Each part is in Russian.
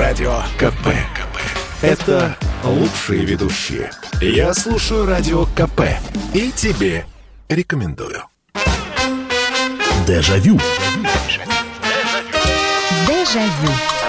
Радио КП. КП. Это лучшие ведущие. Я слушаю Радио КП. И тебе рекомендую. Дежавю. Дежавю.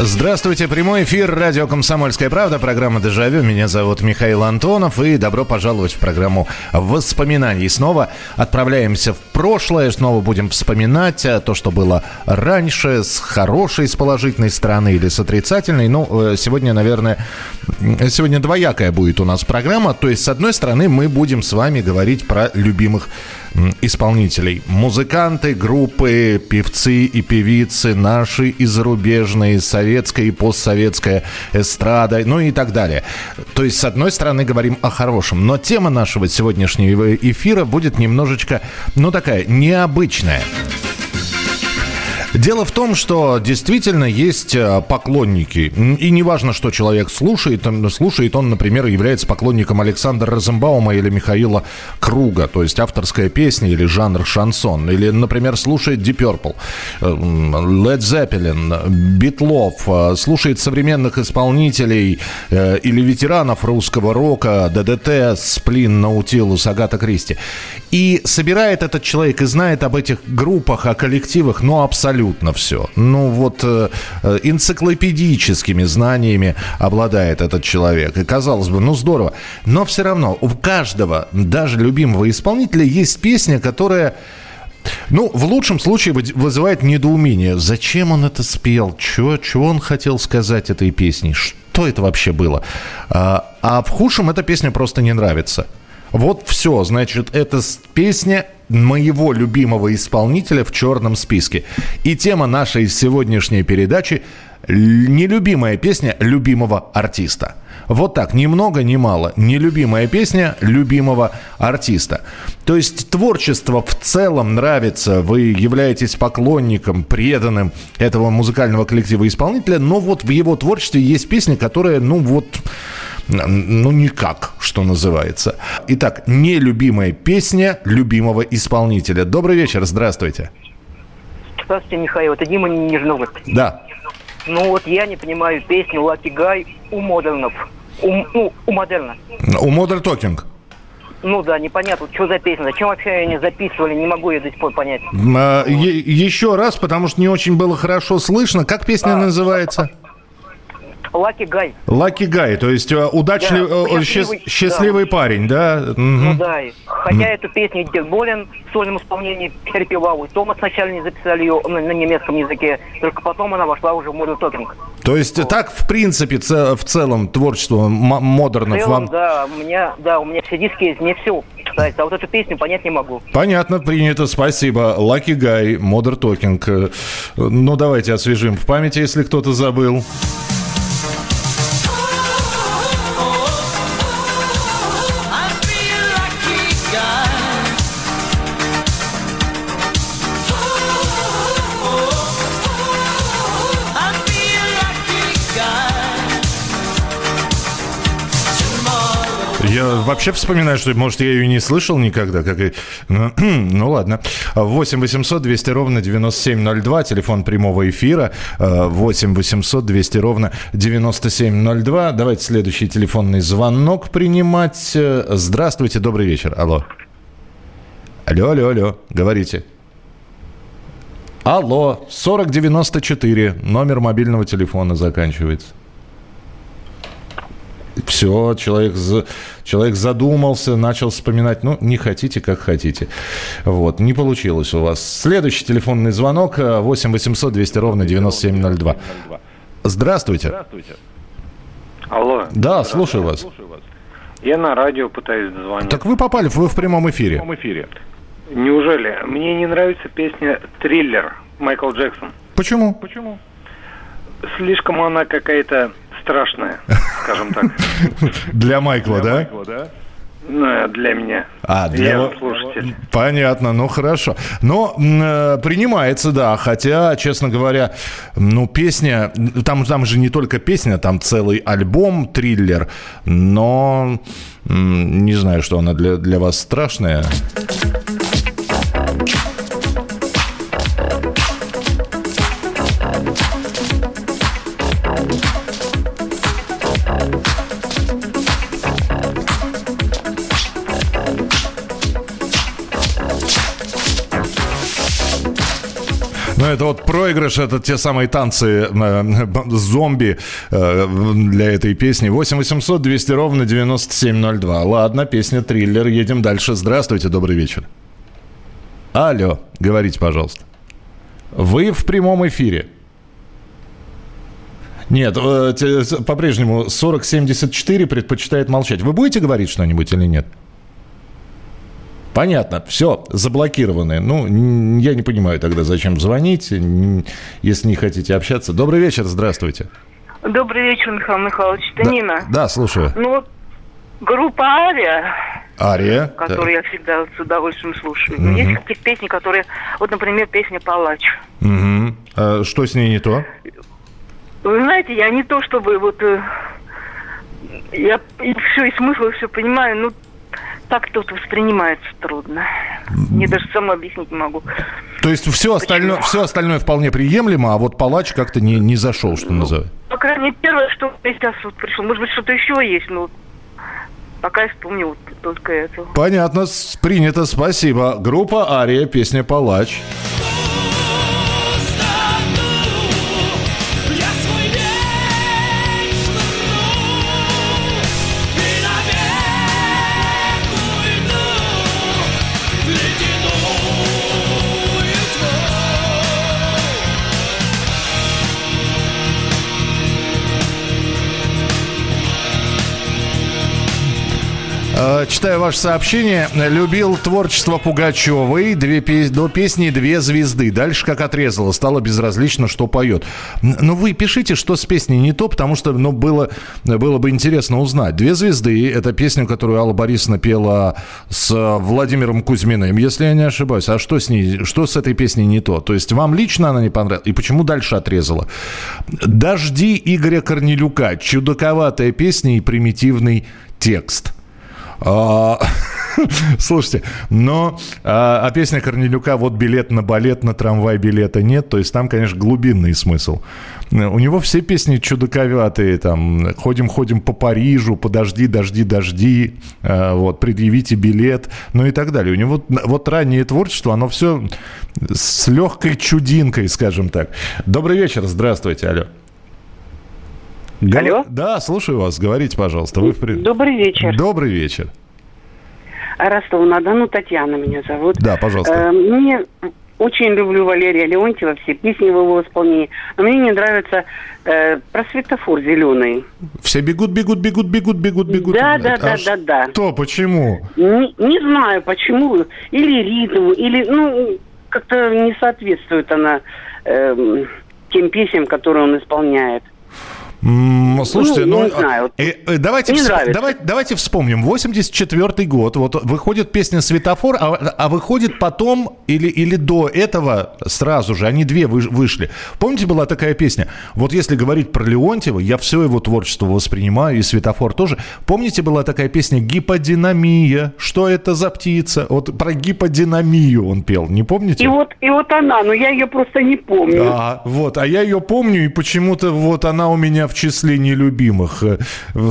Здравствуйте, прямой эфир радио «Комсомольская правда», программа «Дежавю». Меня зовут Михаил Антонов, и добро пожаловать в программу воспоминаний. Снова отправляемся в прошлое, снова будем вспоминать э, то, что было раньше, с хорошей, с положительной стороны или с отрицательной. Ну, э, сегодня, наверное, сегодня двоякая будет у нас программа. То есть, с одной стороны, мы будем с вами говорить про любимых исполнителей. Музыканты, группы, певцы и певицы, наши и зарубежные, советская и постсоветская эстрада, ну и так далее. То есть, с одной стороны, говорим о хорошем. Но тема нашего сегодняшнего эфира будет немножечко, ну такая, необычная. Дело в том, что действительно есть э, поклонники. И неважно, что человек слушает. Слушает он, например, является поклонником Александра Розенбаума или Михаила Круга. То есть авторская песня или жанр шансон. Или, например, слушает Deep Purple, э, Led Zeppelin, Битлов. Э, слушает современных исполнителей или ветеранов русского рока, ДДТ, Сплин, Наутилус, Агата Кристи. И собирает этот человек и знает об этих группах, о коллективах, ну, абсолютно все. Ну, вот э, э, энциклопедическими знаниями обладает этот человек. И казалось бы, ну, здорово. Но все равно у каждого, даже любимого исполнителя, есть песня, которая... Ну, в лучшем случае вызывает недоумение. Зачем он это спел? Чего, чего он хотел сказать этой песней? Что это вообще было? А, а в худшем эта песня просто не нравится. Вот все, значит, это песня моего любимого исполнителя в черном списке. И тема нашей сегодняшней передачи – нелюбимая песня любимого артиста. Вот так, ни много, ни мало. Нелюбимая песня любимого артиста. То есть творчество в целом нравится, вы являетесь поклонником, преданным этого музыкального коллектива исполнителя, но вот в его творчестве есть песня, которая, ну вот, ну, никак, что называется. Итак, нелюбимая песня любимого исполнителя. Добрый вечер, здравствуйте. Здравствуйте, Михаил. Это Дима Нижногород. Да. Ну вот я не понимаю песню «Lucky Guy» у модернов. У, ну, у модерна. У Modern Talking. Ну да, непонятно, что за песня. Зачем вообще ее не записывали, не могу я до сих пор понять. А, е- еще раз, потому что не очень было хорошо слышно. Как песня а, называется? Лаки Гай. Лаки Гай, то есть э, удачливый, да, э, счастливый, счастливый да. парень, да? Угу. Ну да, хотя эту песню Дик Болин в сольном исполнении перепевал. И Тома сначала не записали ее на, на немецком языке, только потом она вошла уже в Modern Talking. То есть вот. так, в принципе, в целом творчество модернов целом, вам... Да, у меня, да, у меня все диски есть, не все кстати, а вот эту песню понять не могу. Понятно, принято, спасибо. Lucky Guy, Modern Talking. Ну, давайте освежим в памяти, если кто-то забыл. Вообще вспоминаю, что, может, я ее не слышал никогда. Как и... ну, ладно. 8 800 200 ровно 9702, телефон прямого эфира. 8 800 200 ровно 9702. Давайте следующий телефонный звонок принимать. Здравствуйте, добрый вечер. Алло. Алло, алло, алло. Говорите. Алло, 4094, номер мобильного телефона заканчивается. Все, человек, человек задумался, начал вспоминать. Ну, не хотите, как хотите. Вот, не получилось у вас. Следующий телефонный звонок 8 800 200 ровно 9702. Здравствуйте. Здравствуйте. Алло. Да, слушаю вас. Я на радио пытаюсь дозвониться. Так вы попали, вы в прямом эфире. В прямом эфире. Неужели? Мне не нравится песня «Триллер» Майкл Джексон. Почему? Почему? Слишком она какая-то страшная, скажем так. Для Майкла, да? Ну, для меня. А, для... Я слушатель. Понятно, ну хорошо. Но э, принимается, да, хотя, честно говоря, ну, песня, там, там же не только песня, там целый альбом, триллер, но не знаю, что она для, для вас страшная. Ну, это вот проигрыш, это те самые танцы э, зомби э, для этой песни. 8 800 200 ровно 9702. Ладно, песня «Триллер». Едем дальше. Здравствуйте, добрый вечер. Алло, говорите, пожалуйста. Вы в прямом эфире. Нет, э, по-прежнему 4074 предпочитает молчать. Вы будете говорить что-нибудь или нет? Понятно, все, заблокированы. Ну, я не понимаю тогда, зачем звонить, если не хотите общаться. Добрый вечер, здравствуйте. Добрый вечер, Михаил Михайлович. Это да, Нина. Да, слушаю. Ну, группа «Ария», Ария. Которую да. я всегда с удовольствием слушаю. Угу. Есть какие-то песни, которые... Вот, например, песня «Палач». Угу. А что с ней не то? Вы знаете, я не то чтобы вот... Э, я и все, и смысл, и все понимаю, ну, так тут воспринимается трудно. Мне даже сама объяснить не могу. То есть все остальное, все остальное вполне приемлемо, а вот палач как-то не, не зашел, что ну, называется? По крайней мере, первое, что сейчас вот пришло. Может быть, что-то еще есть, но пока я вспомнил вот только это. Понятно, принято, спасибо. Группа Ария, песня «Палач». Читаю ваше сообщение. Любил творчество Пугачевой. Две. До песни «Две звезды». Дальше как отрезало. Стало безразлично, что поет. Но ну, вы пишите, что с песней не то, потому что ну, было, было бы интересно узнать. «Две звезды» — это песня, которую Алла Борисовна пела с Владимиром Кузьминым, если я не ошибаюсь. А что с ней, что с этой песней не то? То есть вам лично она не понравилась? И почему дальше отрезала? «Дожди» Игоря Корнелюка. Чудаковатая песня и примитивный текст – слушайте, но а, а песня Корнелюка «Вот билет на балет, на трамвай билета нет», то есть там, конечно, глубинный смысл. У него все песни чудаковатые, там «Ходим-ходим по Парижу», «Подожди, дожди, дожди», а, вот «Предъявите билет», ну и так далее. У него вот раннее творчество, оно все с легкой чудинкой, скажем так. Добрый вечер, здравствуйте, алло. Алло? Да, слушаю вас. Говорите, пожалуйста. Вы в... Добрый вечер. Добрый вечер. Ростов-на-Дону, Татьяна меня зовут. Да, пожалуйста. Э, мне очень люблю Валерия Леонтьева, все песни в его исполнении. Но мне не нравится э, про светофор зеленый. Все бегут, бегут, бегут, бегут, бегут, бегут. Да, да, а да, да, да. Что, почему? Не, не знаю, почему. Или ритм, или, ну, как-то не соответствует она э, тем песням, которые он исполняет. Слушайте, ну, ну не знаю. Э, э, давайте, не всп... давайте, давайте вспомним. 84 год, вот выходит песня «Светофор», а, а выходит потом или, или до этого сразу же, они две вышли. Помните, была такая песня? Вот если говорить про Леонтьева, я все его творчество воспринимаю, и «Светофор» тоже. Помните, была такая песня «Гиподинамия», что это за птица? Вот про гиподинамию он пел, не помните? И вот, и вот она, но я ее просто не помню. А, вот, а я ее помню, и почему-то вот она у меня в в числе нелюбимых. Э,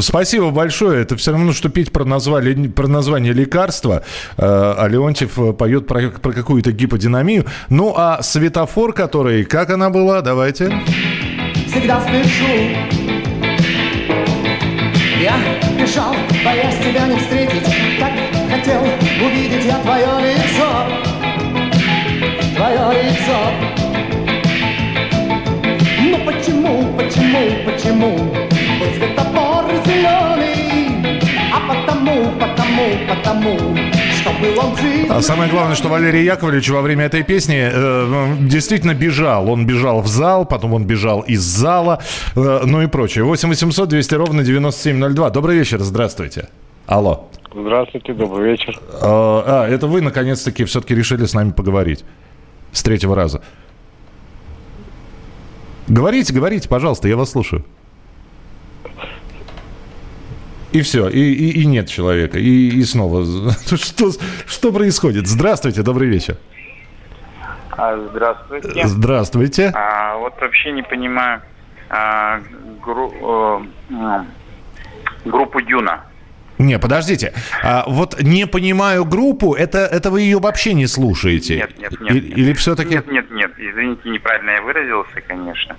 спасибо большое. Это все равно, что петь про, назвали, про название лекарства, э, а Леонтьев э, поет про, про какую-то гиподинамию. Ну, а светофор, который, как она была, давайте. Всегда спешу. Я бежал, боясь тебя не встретить, так хотел увидеть я твое лицо, твое лицо. Потому, что был он жив. А самое главное, что Валерий Яковлевич во время этой песни э, действительно бежал. Он бежал в зал, потом он бежал из зала, э, ну и прочее. 8 800 200 ровно 9702. Добрый вечер, здравствуйте. Алло. Здравствуйте, добрый вечер. А, а это вы наконец-таки все-таки решили с нами поговорить с третьего раза. Говорите, говорите, пожалуйста, я вас слушаю. И все, и, и, и нет человека, и, и снова. Что, что происходит? Здравствуйте, добрый вечер. А, здравствуйте. Здравствуйте. А, вот вообще не понимаю а, гру, э, группу Дюна. Не, подождите. А, вот не понимаю группу, это, это вы ее вообще не слушаете? Нет, нет, нет. И- нет. Или все-таки... Нет, нет, нет, извините, неправильно я выразился, конечно.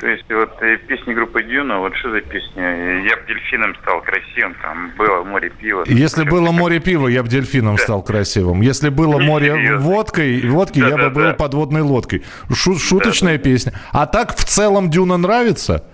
То есть вот э, песни группы Дюна, вот что за песня? Я б дельфином стал красивым, там было море пива. Если было море пива, я бы дельфином стал красивым. Если было Не море серьезно. водкой, водки, я бы Да-да-да. был подводной лодкой. Шу- шуточная песня. А так в целом Дюна нравится?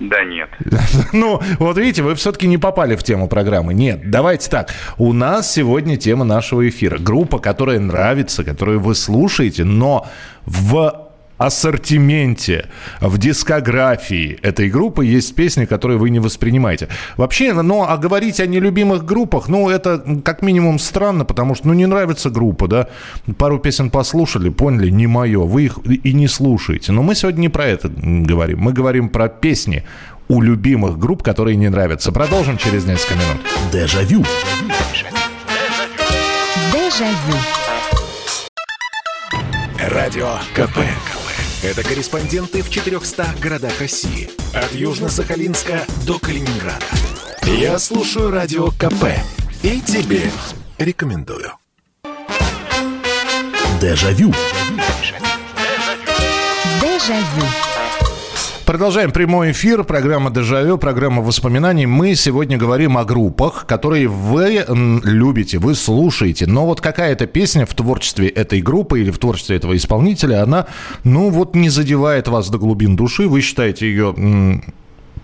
Да нет. Ну, вот видите, вы все-таки не попали в тему программы. Нет, давайте так. У нас сегодня тема нашего эфира. Группа, которая нравится, которую вы слушаете, но в ассортименте, в дискографии этой группы есть песни, которые вы не воспринимаете. Вообще, ну, а говорить о нелюбимых группах, ну, это как минимум странно, потому что, ну, не нравится группа, да. Пару песен послушали, поняли, не мое, вы их и не слушаете. Но мы сегодня не про это говорим. Мы говорим про песни у любимых групп, которые не нравятся. Продолжим через несколько минут. Дежавю. Дежавю. Радио КП. Это корреспонденты в 400 городах России. От Южно-Сахалинска до Калининграда. Я слушаю Радио КП. И тебе рекомендую. Дежавю. Дежавю. Продолжаем прямой эфир. Программа «Дежавю», программа воспоминаний. Мы сегодня говорим о группах, которые вы любите, вы слушаете. Но вот какая-то песня в творчестве этой группы или в творчестве этого исполнителя, она, ну вот, не задевает вас до глубин души. Вы считаете ее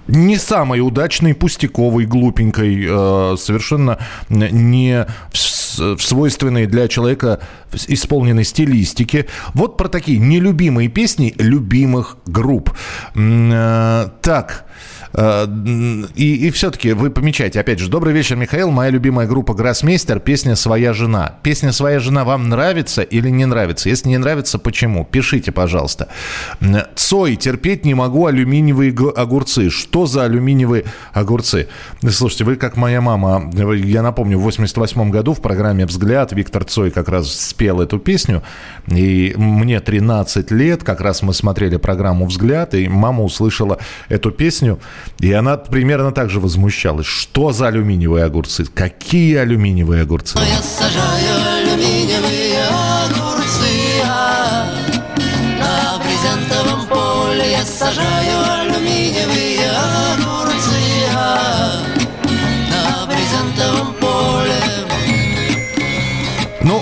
не самой удачной, пустяковой, глупенькой, э, совершенно не в, в свойственной для человека исполненной стилистике. Вот про такие нелюбимые песни любимых групп. Э, так. Э, И, и все-таки вы помечаете, опять же, добрый вечер, Михаил, моя любимая группа Гроссмейстер, песня «Своя жена». Песня «Своя жена» вам нравится или не нравится? Если не нравится, почему? Пишите, пожалуйста. Цой, терпеть не могу алюминиевые огурцы. Что за алюминиевые огурцы? Слушайте, вы как моя мама. Я напомню, в 88 году в программе «Взгляд» Виктор Цой как раз спел эту песню. И мне 13 лет, как раз мы смотрели программу «Взгляд», и мама услышала эту песню, и она примерно так же возмущалась. Что за алюминиевые огурцы? Какие алюминиевые огурцы? Я сажаю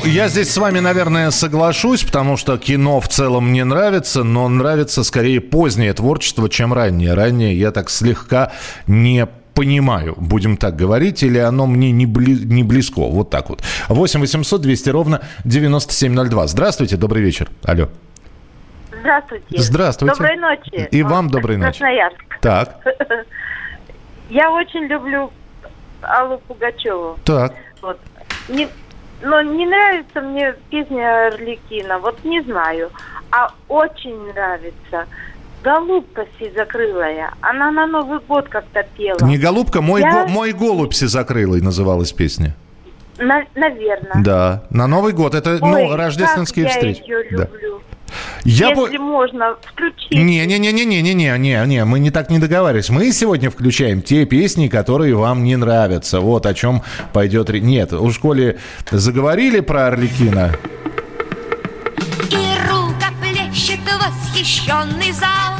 Ну, я здесь с вами, наверное, соглашусь, потому что кино в целом мне нравится, но нравится скорее позднее творчество, чем раннее. Раннее я так слегка не понимаю, будем так говорить, или оно мне не, бли- не близко. Вот так вот. 8 800 200 ровно 9702. Здравствуйте, добрый вечер. Алло. Здравствуйте. Здравствуйте. Доброй ночи. И вам доброй ночи. Красноярск. Так, Я очень люблю Аллу Пугачеву. так. Вот. Не, но не нравится мне песня Орликина. Вот не знаю. А очень нравится «Голубка сизокрылая». Она на Новый год как-то пела. Не голубка, мой, Я- го- мой голубь закрылый называлась песня. На- наверное. Да, на Новый год. Это ну, Ой, рождественские как встречи. Я ее Да. Я бы- Если можно, включить. Не-не-не-не-не-не-не, мы не так не договаривались. Мы сегодня включаем те песни, которые вам не нравятся. Вот о чем пойдет речь. Нет, у школе заговорили про Орликина. И рукоплещет восхищенный зал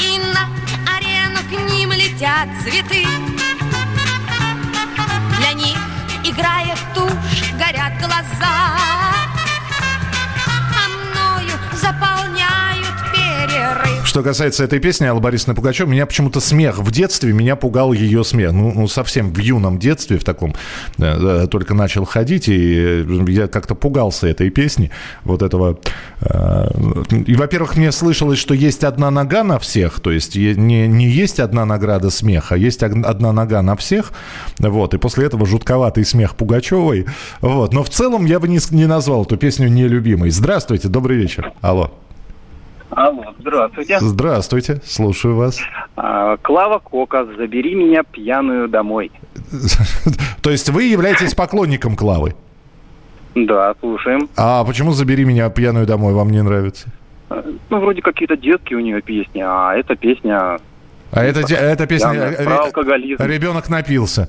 И на арену к ним летят цветы Для них играет тушь, горят глаза Что касается этой песни Аллы Борисовны Пугачев, меня почему-то смех в детстве, меня пугал ее смех. Ну, ну, совсем в юном детстве, в таком, э, только начал ходить, и э, я как-то пугался этой песни, вот этого. э, И, во-первых, мне слышалось, что есть одна нога на всех, то есть не, не есть одна награда смеха, а есть одна нога на всех, вот, и после этого жутковатый смех Пугачевой, вот. Но в целом я бы не, не назвал эту песню нелюбимой. Здравствуйте, добрый вечер. Алло. Алло, здравствуйте. Здравствуйте, слушаю вас. А, Клава Кока, забери меня пьяную домой. То есть вы являетесь поклонником Клавы? Да, слушаем. А почему «Забери меня пьяную домой» вам не нравится? Ну, вроде какие-то детские у нее песни, а эта песня А это, те- эта песня... Э, про алкоголизм. Ребенок напился.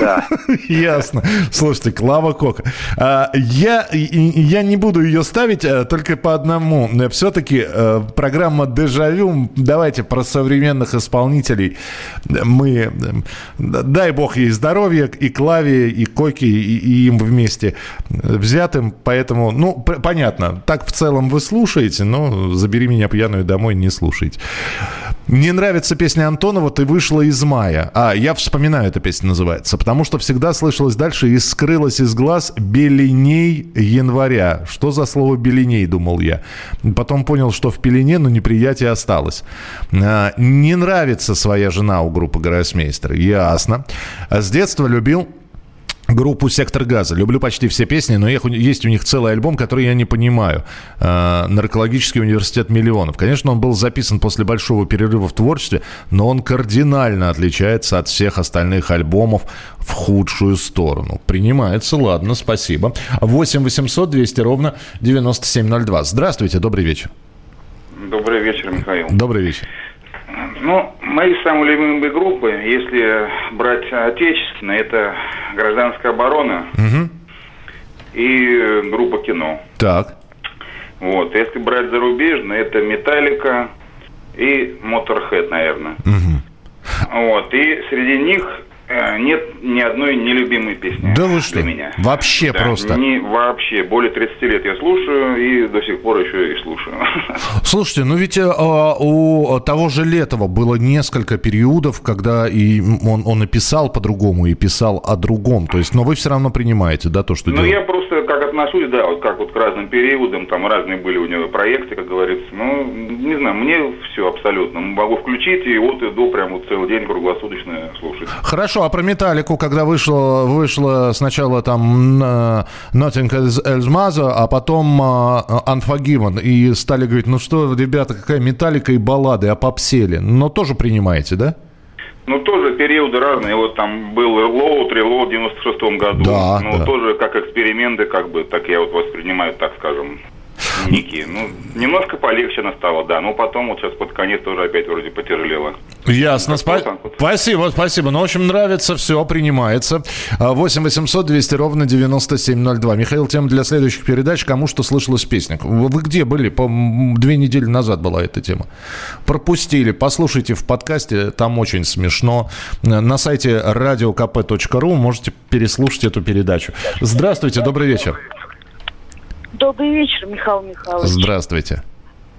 Да. Ясно. Слушайте, Клава Кока. А, Я, я не буду ее ставить а, только по одному. Все-таки э, программа «Дежавю». Давайте про современных исполнителей. Мы, э, дай бог ей здоровья, и Клаве, и Коке, и, и им вместе взятым. Поэтому, ну, понятно. Так в целом вы слушаете, но «Забери меня пьяную домой» не слушайте. Мне нравится песня Антонова «Ты вышла из мая». А, я вспоминаю, эта песня называется. Потому что всегда слышалось дальше «И скрылась из глаз беленей января». Что за слово «беленей», думал я. Потом понял, что в пелене, но неприятие осталось. А, не нравится своя жена у группы «Гроссмейстер». Ясно. С детства любил группу «Сектор газа». Люблю почти все песни, но есть у них целый альбом, который я не понимаю. Э, «Наркологический университет миллионов». Конечно, он был записан после большого перерыва в творчестве, но он кардинально отличается от всех остальных альбомов в худшую сторону. Принимается, ладно, спасибо. 8 800 200 ровно 9702. Здравствуйте, добрый вечер. Добрый вечер, Михаил. Добрый вечер. Ну, мои самые любимые группы, если брать отечественные, это «Гражданская оборона» Мгм. и группа «Кино». Так. Вот. Если брать зарубежные, это «Металлика» и «Моторхед», наверное. Вот. И среди них нет ни одной нелюбимой песни Да вы что? для меня. Вообще Да, просто. Не, вообще. Более 30 лет я слушаю и до сих пор еще и слушаю. Слушайте, ну ведь э, у того же Летова было несколько периодов, когда и он, он и писал по-другому, и писал о другом. То есть, но вы все равно принимаете, да, то, что Ну, я просто как отношусь, да, вот как вот к разным периодам, там разные были у него проекты, как говорится. Ну, не знаю, мне все абсолютно. Могу включить и от и до прям вот целый день круглосуточно слушать. Хорошо, а про Металлику, когда вышло, вышло сначала там Nothing Else Matter, а потом э, Unforgiven, и стали говорить, ну что, ребята, какая Металлика и баллады, а попсели. Но тоже принимаете, да? Ну, тоже периоды разные. Вот там был Low, Трило в 96-м году. Да, ну, да. тоже как эксперименты, как бы, так я вот воспринимаю, так скажем, некие. Ну, немножко полегче она стала, да. Но потом вот сейчас под конец тоже опять вроде потяжелело. Ясно. Спа-. Спасибо, спасибо. Ну, в общем, нравится, все, принимается. А, 8 800 200 ровно 9702. Михаил, тема для следующих передач. Кому что слышалось в песнях? Вы вы где были? По две недели назад была эта тема. Пропустили. Послушайте в подкасте, там очень смешно. На сайте radiokp.ru можете переслушать эту передачу. Здравствуйте, добрый вечер. Добрый вечер, Михаил Михайлович. Здравствуйте.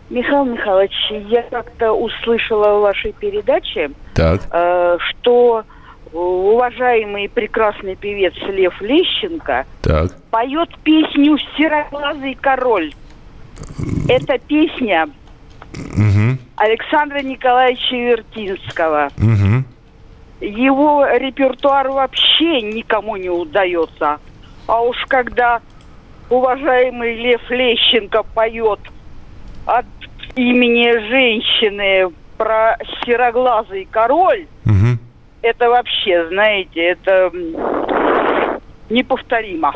Михаил Михайлович, я как-то услышала в вашей передаче, Так. э, что уважаемый и прекрасный певец Лев Лещенко Так. поет песню «Сероглазый король». Это песня Угу. Александра Николаевича Вертинского. Угу. Его репертуар вообще никому не удается. А уж когда уважаемый Лев Лещенко поет от имени женщины про сероглазый король, Угу. это вообще, знаете, это неповторимо.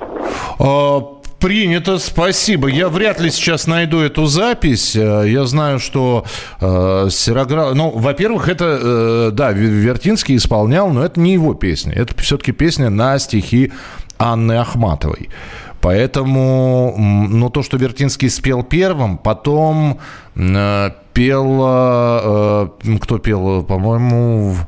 А, Принято, спасибо. Я вряд ли сейчас найду эту запись. Э, Я знаю, что э, Серогра... Ну, во-первых, это, э, да, Вер- Вертинский исполнял, но это не его песня. Это все-таки песня на стихи Анны Ахматовой. Поэтому, ну, то, что Вертинский спел первым, потом э, пела... э, кто пел, по-моему... в-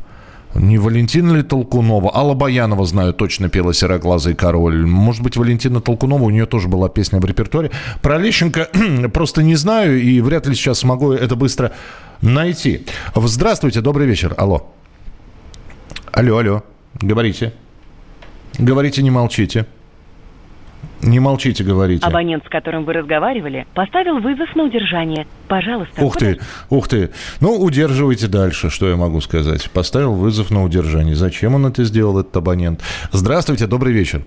не Валентина ли Толкунова? Алла Баянова, знаю, точно пела «Сероглазый король». Может быть, Валентина Толкунова, у нее тоже была песня в репертуаре. Про Лещенко просто не знаю и вряд ли сейчас смогу это быстро найти. Здравствуйте, добрый вечер. Алло. Алло, алло. Говорите. Говорите, не молчите. Не молчите, говорите. Абонент, с которым вы разговаривали, поставил вызов на удержание. Пожалуйста. Ух ты, ух ты. Ну, удерживайте дальше, что я могу сказать. Поставил вызов на удержание. Зачем он это сделал, этот абонент? Здравствуйте, добрый вечер.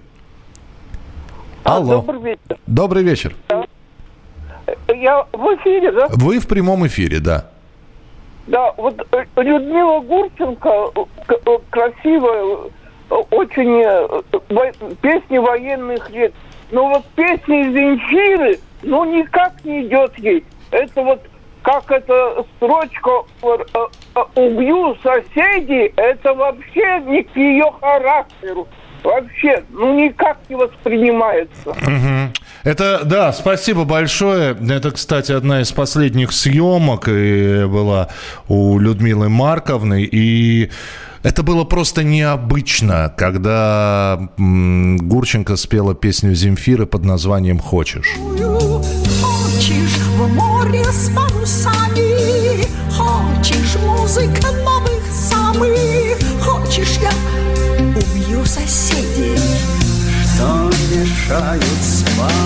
Алло. Добрый вечер. Добрый вечер. Я в эфире, да? Вы в прямом эфире, да. Да, вот э, Людмила Гурченко, э, э, красивая, очень песни военных лет. Но вот песни Земфиры, ну никак не идет ей. Это вот как эта строчка э, э, «убью соседей», это вообще не к ее характеру. Вообще, ну никак не воспринимается. Это, да, спасибо большое. Это, кстати, одна из последних съемок и была у Людмилы Марковны. И это было просто необычно, когда Гурченко спела песню Земфиры под названием «Хочешь». Хочешь в море с парусами, Хочешь музыка новых самых, Хочешь я убью соседей, Что мешают спать.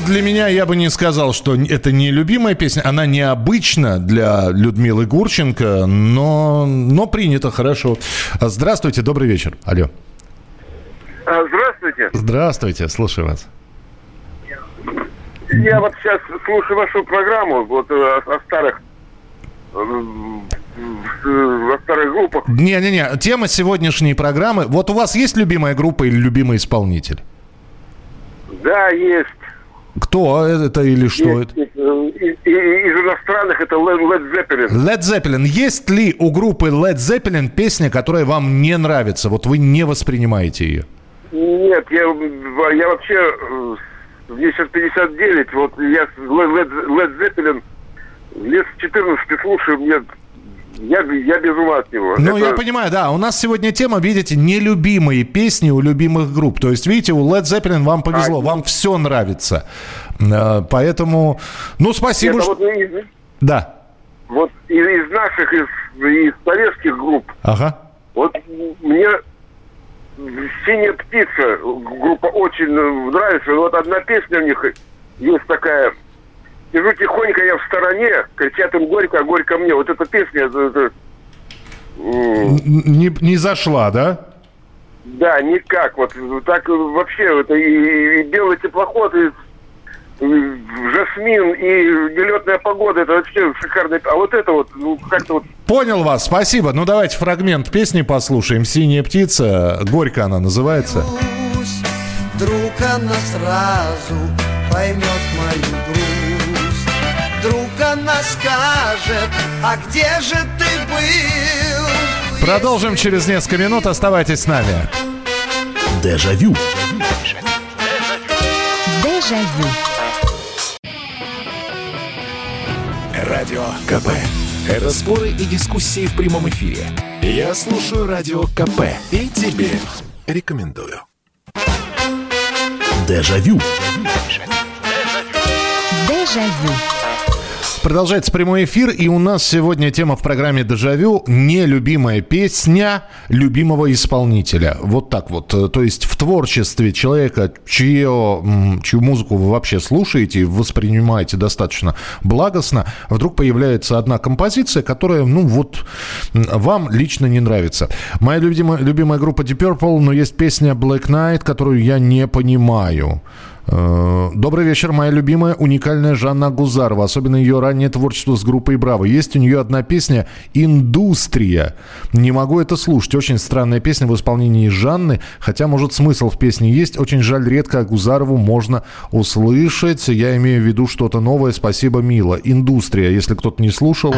Ну, для меня я бы не сказал, что это не любимая песня. Она необычна для Людмилы Гурченко, но, но принято хорошо. Здравствуйте, добрый вечер. Алло. А, Здравствуйте. Здравствуйте, слушаю вас. Я вот сейчас слушаю вашу программу вот э, о, о старых э, э, о старых группах. Не-не-не, тема сегодняшней программы. Вот у вас есть любимая группа или любимый исполнитель? Да, есть. Кто это или что это? Э, Из, иностранных это Led Zeppelin. Led Zeppelin. Есть ли у группы Led Zeppelin песня, которая вам не нравится? Вот вы не воспринимаете ее? Нет, я, я вообще э, мне сейчас 59, вот я Led, Led Zeppelin лет с 14 слушаю, мне я, я без ума от него. Ну, Это- я понимаю, да. У нас сегодня тема, видите, нелюбимые песни у любимых групп. То есть, видите, у Led Zeppelin вам повезло, вам все нравится. Э, Поэтому, ну, спасибо. А что- вот из, Да. вот из, из наших, из, из советских групп, Ага. вот мне «Синяя птица» группа очень нравится. Вот одна песня у них есть такая «Сижу тихонько, я в стороне, кричат им горько, а горько мне». Вот эта песня, это- это, Не, не зашла, да? да, никак. Вот так э, вообще, это и, и «Белый теплоход», и, и «Жасмин», и «Нелетная погода» — это вообще шикарно. А вот это вот, ну, как-то вот Понял вас, спасибо. Ну, давайте фрагмент песни послушаем. «Синяя птица». Горько она называется. Вдруг она сразу поймет мою грусть она скажет, а где же ты был? Продолжим через несколько минут. Оставайтесь с нами. Дежавю. Дежавю. Радио КП. Это споры и дискуссии в прямом эфире. Я слушаю Радио КП и тебе рекомендую. Дежавю. Дежавю. Продолжается прямой эфир, и у нас сегодня тема в программе «Дежавю» – нелюбимая песня любимого исполнителя. Вот так вот. То есть в творчестве человека, чье, чью музыку вы вообще слушаете и воспринимаете достаточно благостно, вдруг появляется одна композиция, которая, ну вот, вам лично не нравится. Моя любимая, любимая группа Deep Purple, но есть песня «Black Knight», которую я не понимаю. Э, Добрый вечер, моя любимая уникальная Жанна Гузарова, особенно ее раннее творчество с группой Браво. Есть у нее одна песня «Индустрия». Не могу это слушать. Очень странная песня в исполнении Жанны, хотя, может, смысл в песне есть. Очень жаль, редко Гузарову можно услышать. Я имею в виду что-то новое. Спасибо, Мила. «Индустрия», если кто-то не слушал.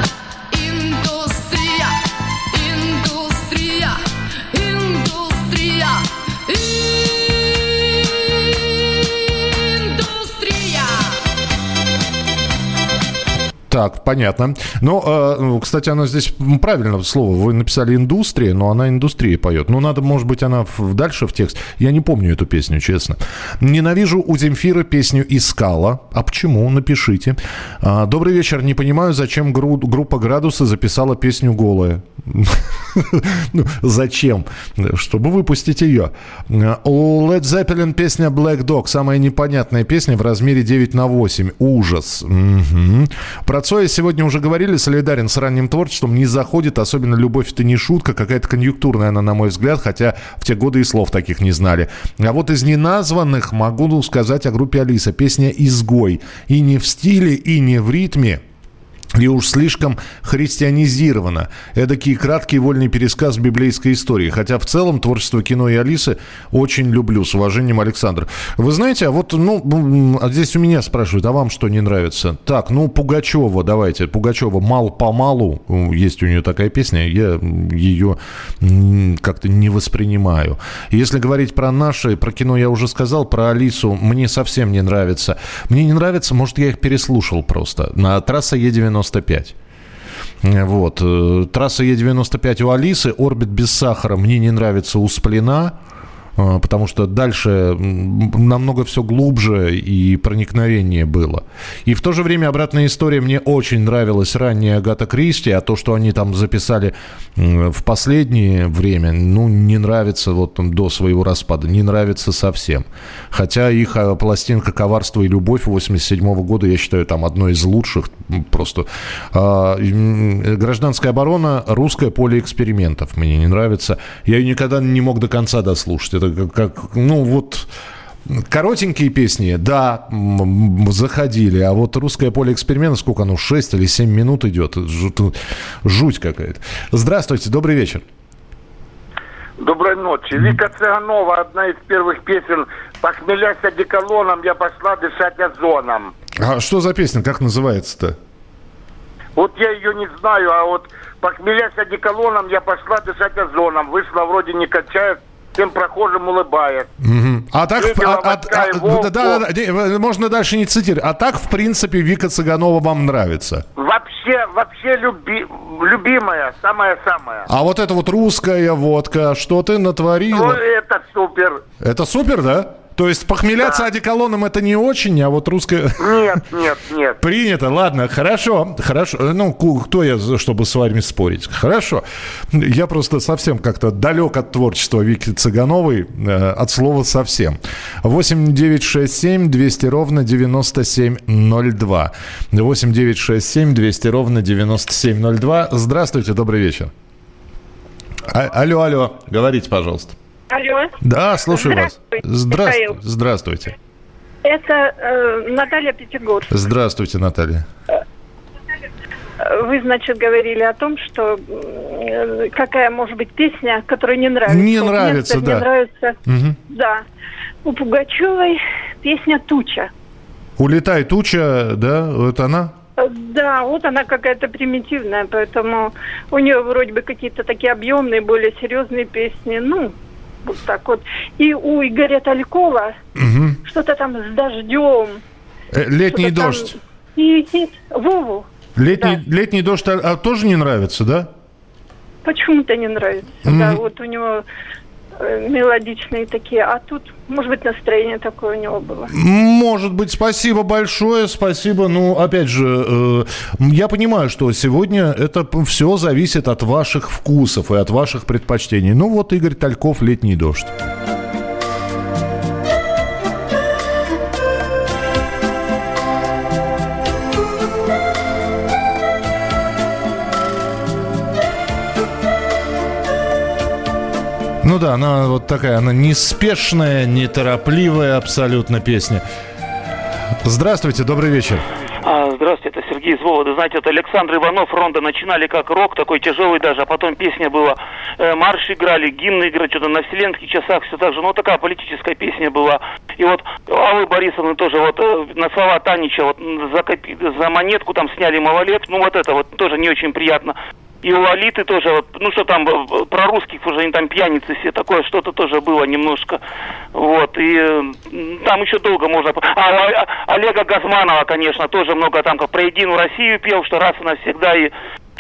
Так, понятно. Ну, э, ну, кстати, она здесь правильно слово. Вы написали индустрия, но она индустрия поет. Ну, надо, может быть, она дальше в текст. Я не помню эту песню, честно. Ненавижу у Земфиры песню «Искала». А почему? Напишите. А, Добрый вечер. Не понимаю, зачем гру- группа «Градусы» записала песню «Голая». Ну, Зачем? Чтобы выпустить ее. У Led Zeppelin песня Black Dog. Самая непонятная песня в размере 9 на 8. Ужас. Про Цоя сегодня уже говорили. Солидарен с ранним творчеством. Не заходит. Особенно «Любовь» это не шутка. Какая-то конъюнктурная она, на мой взгляд. Хотя в те годы и слов таких не знали. А вот из неназванных могу сказать о группе Алиса. Песня «Изгой». И не в стиле, и не в ритме. И уж слишком христианизировано. Эдакий краткий вольный пересказ библейской истории. Хотя в целом творчество кино и Алисы очень люблю. С уважением, Александр. Вы знаете, а вот, ну, а здесь у меня спрашивают, а вам что не нравится? Так, ну, Пугачева, давайте. Пугачева «Мал-помалу». Есть у нее такая песня. Я ее как-то не воспринимаю. Если говорить про наши, про кино я уже сказал, про Алису мне совсем не нравится. Мне не нравится, может, я их переслушал просто. На трасса Е95. Вот. Э, трасса Е95 у Алисы, орбит без сахара мне не нравится у Сплина. А, потому что дальше намного все глубже и проникновение было. И в то же время обратная история мне очень нравилась ранняя Агата Кристи, а то, что они там записали в последнее время, ну, не нравится вот до своего распада, не нравится совсем. Хотя их а, пластинка «Коварство и любовь» 87 года, я считаю, там одной из лучших просто. А, гражданская оборона, русское поле экспериментов мне не нравится. Я ее никогда не мог до конца дослушать это как, ну вот... Коротенькие песни, да, заходили. А вот «Русское поле эксперимента», сколько оно, 6 или 7 минут идет? Жуть какая-то. Здравствуйте, добрый вечер. Доброй ночи. Вика Цыганова, одна из первых песен «Похмелясь одеколоном, я пошла дышать озоном». А что за песня, как называется-то? Вот я ее не знаю, а вот «Похмелясь одеколоном, я пошла дышать озоном». Вышла вроде не качает, всем прохожим улыбает. Угу. А так, а, а, а, да, да, да, можно дальше не цитировать. А так, в принципе, Вика Цыганова вам нравится? Вообще, вообще люби, любимая, самая-самая. А вот эта вот русская водка, что ты натворила? Ну, это супер. Это супер, да? То есть похмеляться да. одеколоном это не очень, а вот русская... Нет, нет, нет. Принято, ладно, хорошо, хорошо. Ну, кто я, чтобы с вами спорить? Хорошо. Я просто совсем как-то далек от творчества Вики Цыгановой, э, от слова совсем. 8 9 6 7 200 ровно 9702. 8 9 6 7 200 ровно 9702. Здравствуйте, добрый вечер. А, алло, алло, говорите, пожалуйста. Алло. Да, слушаю вас. Здравствуйте. Здравствуйте. Это э, Наталья Пятигорск. Здравствуйте, Наталья. Вы, значит, говорили о том, что э, какая может быть песня, которая не нравится. Не нравится, Нет, да. Не нравится. Угу. Да. У Пугачевой песня «Туча». «Улетай, туча», да? Это она? Э, да, вот она какая-то примитивная, поэтому у нее вроде бы какие-то такие объемные, более серьезные песни. Ну, вот так вот. И у Игоря Талькова угу. что-то там с дождем. Э, летний дождь. И, и Вову. Летний, да. летний дождь а, а, тоже не нравится, да? Почему-то не нравится. Mm-hmm. Да, вот у него мелодичные такие, а тут, может быть, настроение такое у него было. Может быть, спасибо большое, спасибо. Ну, опять же, э, я понимаю, что сегодня это все зависит от ваших вкусов и от ваших предпочтений. Ну вот Игорь Тальков «Летний дождь». Ну да, она вот такая, она неспешная, неторопливая абсолютно песня. Здравствуйте, добрый вечер. А, здравствуйте, это Сергей из. Знаете, это Александр Иванов, Ронда начинали как рок, такой тяжелый даже, а потом песня была, э, марш играли, гимны играли, что-то на вселенских часах все так же. Ну, такая политическая песня была. И вот Аллы Борисовны тоже вот э, на слова Танича вот за, копи, за монетку там сняли малолет. Ну, вот это вот тоже не очень приятно и у Лолиты тоже, ну что там, э, про русских уже они там пьяницы все, такое что-то тоже было немножко. Вот, и там еще долго можно... А Олега Газманова, конечно, тоже много там, как про Единую Россию пел, что раз и навсегда, и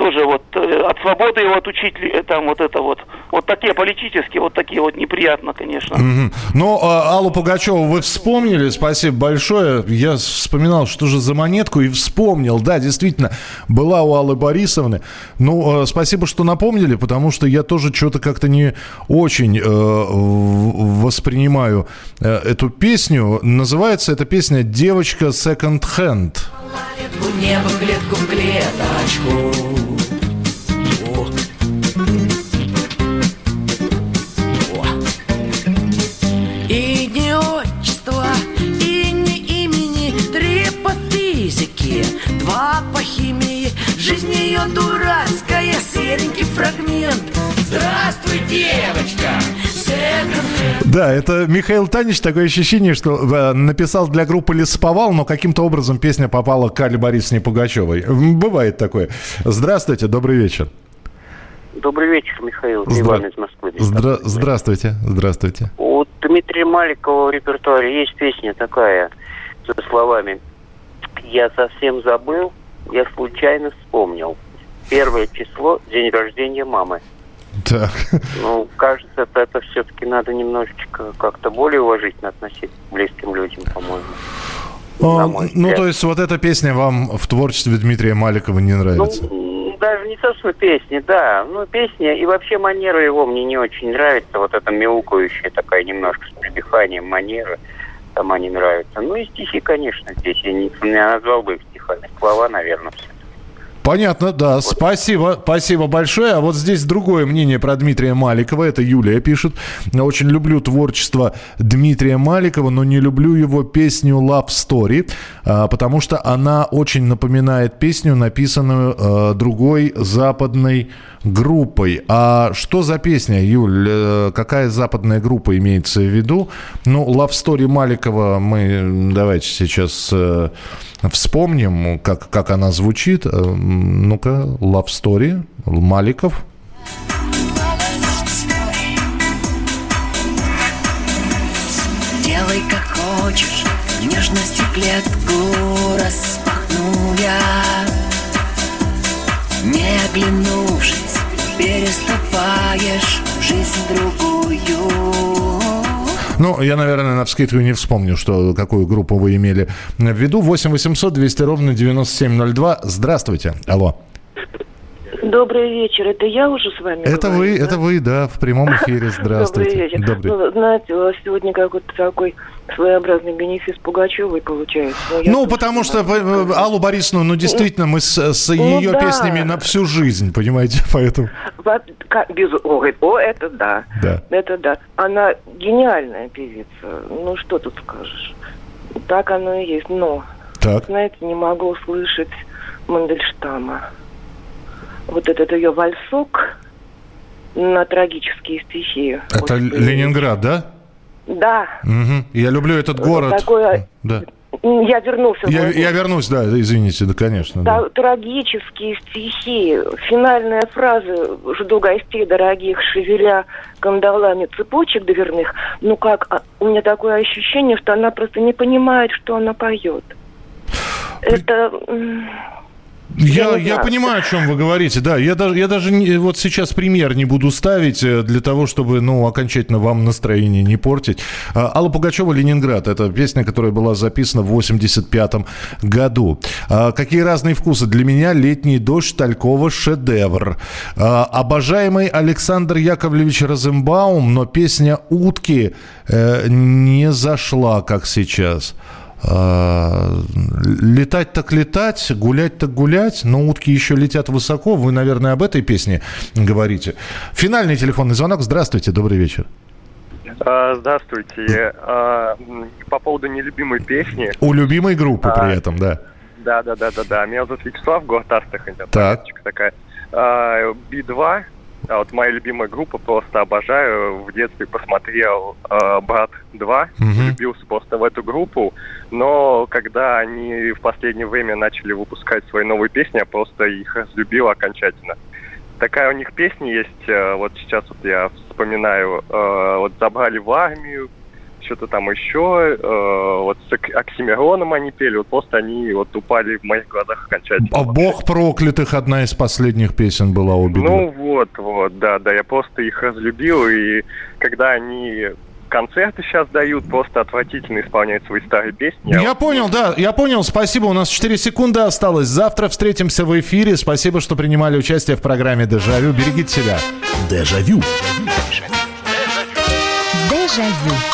тоже вот э, от свободы его отучить, там вот это вот. Вот такие политические, вот такие вот неприятно, конечно. Угу. Ну, а, Аллу Пугачеву вы вспомнили, спасибо большое. Я вспоминал, что же за монетку, и вспомнил. Да, действительно, была у Аллы Борисовны. Ну, э, спасибо, что напомнили, потому что я тоже что-то как-то не очень э, воспринимаю э, эту песню. Называется эта песня «Девочка second hand». Небо клетку в клеточку по химии Жизнь ее дурацкая, серенький фрагмент Здравствуй, девочка! Да, это Михаил Танич, такое ощущение, что э, написал для группы «Лесоповал», но каким-то образом песня попала к Али Борисовне Пугачевой. Бывает такое. Здравствуйте, добрый вечер. Добрый вечер, Михаил Здра... Иван из Москвы. Здра... Здравствуйте, здравствуйте. У Дмитрия Маликова в репертуаре есть песня такая со словами «Я совсем забыл, я случайно вспомнил. Первое число – день рождения мамы». Так. Ну, кажется, это, это все-таки надо немножечко как-то более уважительно относиться к близким людям, по-моему. А, ну, то есть вот эта песня вам в творчестве Дмитрия Маликова не нравится? Ну, даже не то, что песни, да. Ну, песня и вообще манера его мне не очень нравится. Вот эта мяукающая такая немножко с придыханием манера сама не нравится. Ну и стихи, конечно, здесь я не, не назвал бы их стихами. Слова, наверное, все. Понятно, да. Спасибо, спасибо большое. А вот здесь другое мнение про Дмитрия Маликова. Это Юлия пишет. Я очень люблю творчество Дмитрия Маликова, но не люблю его песню Love Story, а, потому что она очень напоминает песню, написанную э, другой западной группой. А что за песня, Юль? Э, Какая западная группа имеется в виду? Ну, Love Story Маликова мы давайте сейчас э, вспомним, как, как она звучит. Ну-ка, Love Story Маликов. Делай как хочешь, нежности клетку распахну я Не оглянувшись, переступаешь жизнь другую Ну, я, наверное, на вскидку не вспомню, что, какую группу вы имели в виду. 8 800 200 ровно 9702. Здравствуйте. Алло. Добрый вечер. Это я уже с вами Это говорю, вы, да? это вы, да, в прямом эфире. Здравствуйте. Добрый вечер. Добрый. Ну, знаете, у вас сегодня какой-то такой своеобразный бенефис Пугачевой получается. Ну, потому что э, Аллу Борисовну, ну, действительно, мы с, с Ну, ее да. песнями на всю жизнь, понимаете, поэтому... Без... О, говорит, о, это да. Да. Это да. Она гениальная певица. Ну, что тут скажешь? Так оно и есть. Но, Так. знаете, не могу услышать Мандельштама. Вот этот ее вальсок на трагические стихи. Это Ленинград, да? Да. Мгм. Я люблю этот Вот город. такое- Да. Я вернулся. Я, я вернусь, да, извините, да, конечно. да. Та- трагические стихи, финальная фраза «Жду гостей дорогих, шевеля кандалами цепочек дверных». Ну как, а, у меня такое ощущение, что она просто не понимает, что она поет. Это... Я, не я знаю. понимаю, о чем вы говорите, да. Я даже, я даже не- вот сейчас пример не буду ставить э, для того, чтобы, ну, окончательно вам настроение не портить. А, Алла Пугачева «Ленинград» — это песня, которая была записана в 85 году. А, Какие разные вкусы. Для меня «Летний дождь» Талькова — шедевр. А, Обожаемый Александр Яковлевич Розенбаум, но песня «Утки» э, не зашла, как сейчас. А, Летать так летать, гулять так гулять, но утки еще летят высоко. Вы, наверное, об этой песне говорите. Финальный телефонный звонок. Здравствуйте, добрый вечер. А, Здравствуйте. А, По поводу нелюбимой песни. У любимой группы при этом, да. Да, да, да, да, да. Меня зовут Вячеслав, город Астрахань. Так. такая. А, Би-2. А вот моя любимая группа, просто обожаю. В детстве посмотрел а, Брат 2, влюбился просто в эту группу. Но когда они в последнее время начали выпускать свои новые песни, я просто их разлюбил окончательно. Такая у них песня есть, э, вот сейчас вот я вспоминаю, э, вот забрали в армию, что-то там еще, э, вот с Ок- Оксимироном они пели, вот просто они вот упали в моих глазах окончательно. А «Бог проклятых» одна из последних песен была у Би-2. Ну вот, вот, да, да, я просто их разлюбил, и когда они концерты сейчас дают, просто отвратительно исполняют свои старые песни. Я понял, да, я понял, спасибо. У нас 4 секунды осталось. Завтра встретимся в эфире. Спасибо, что принимали участие в программе «Дежавю». Берегите себя. Дежавю. Дежавю.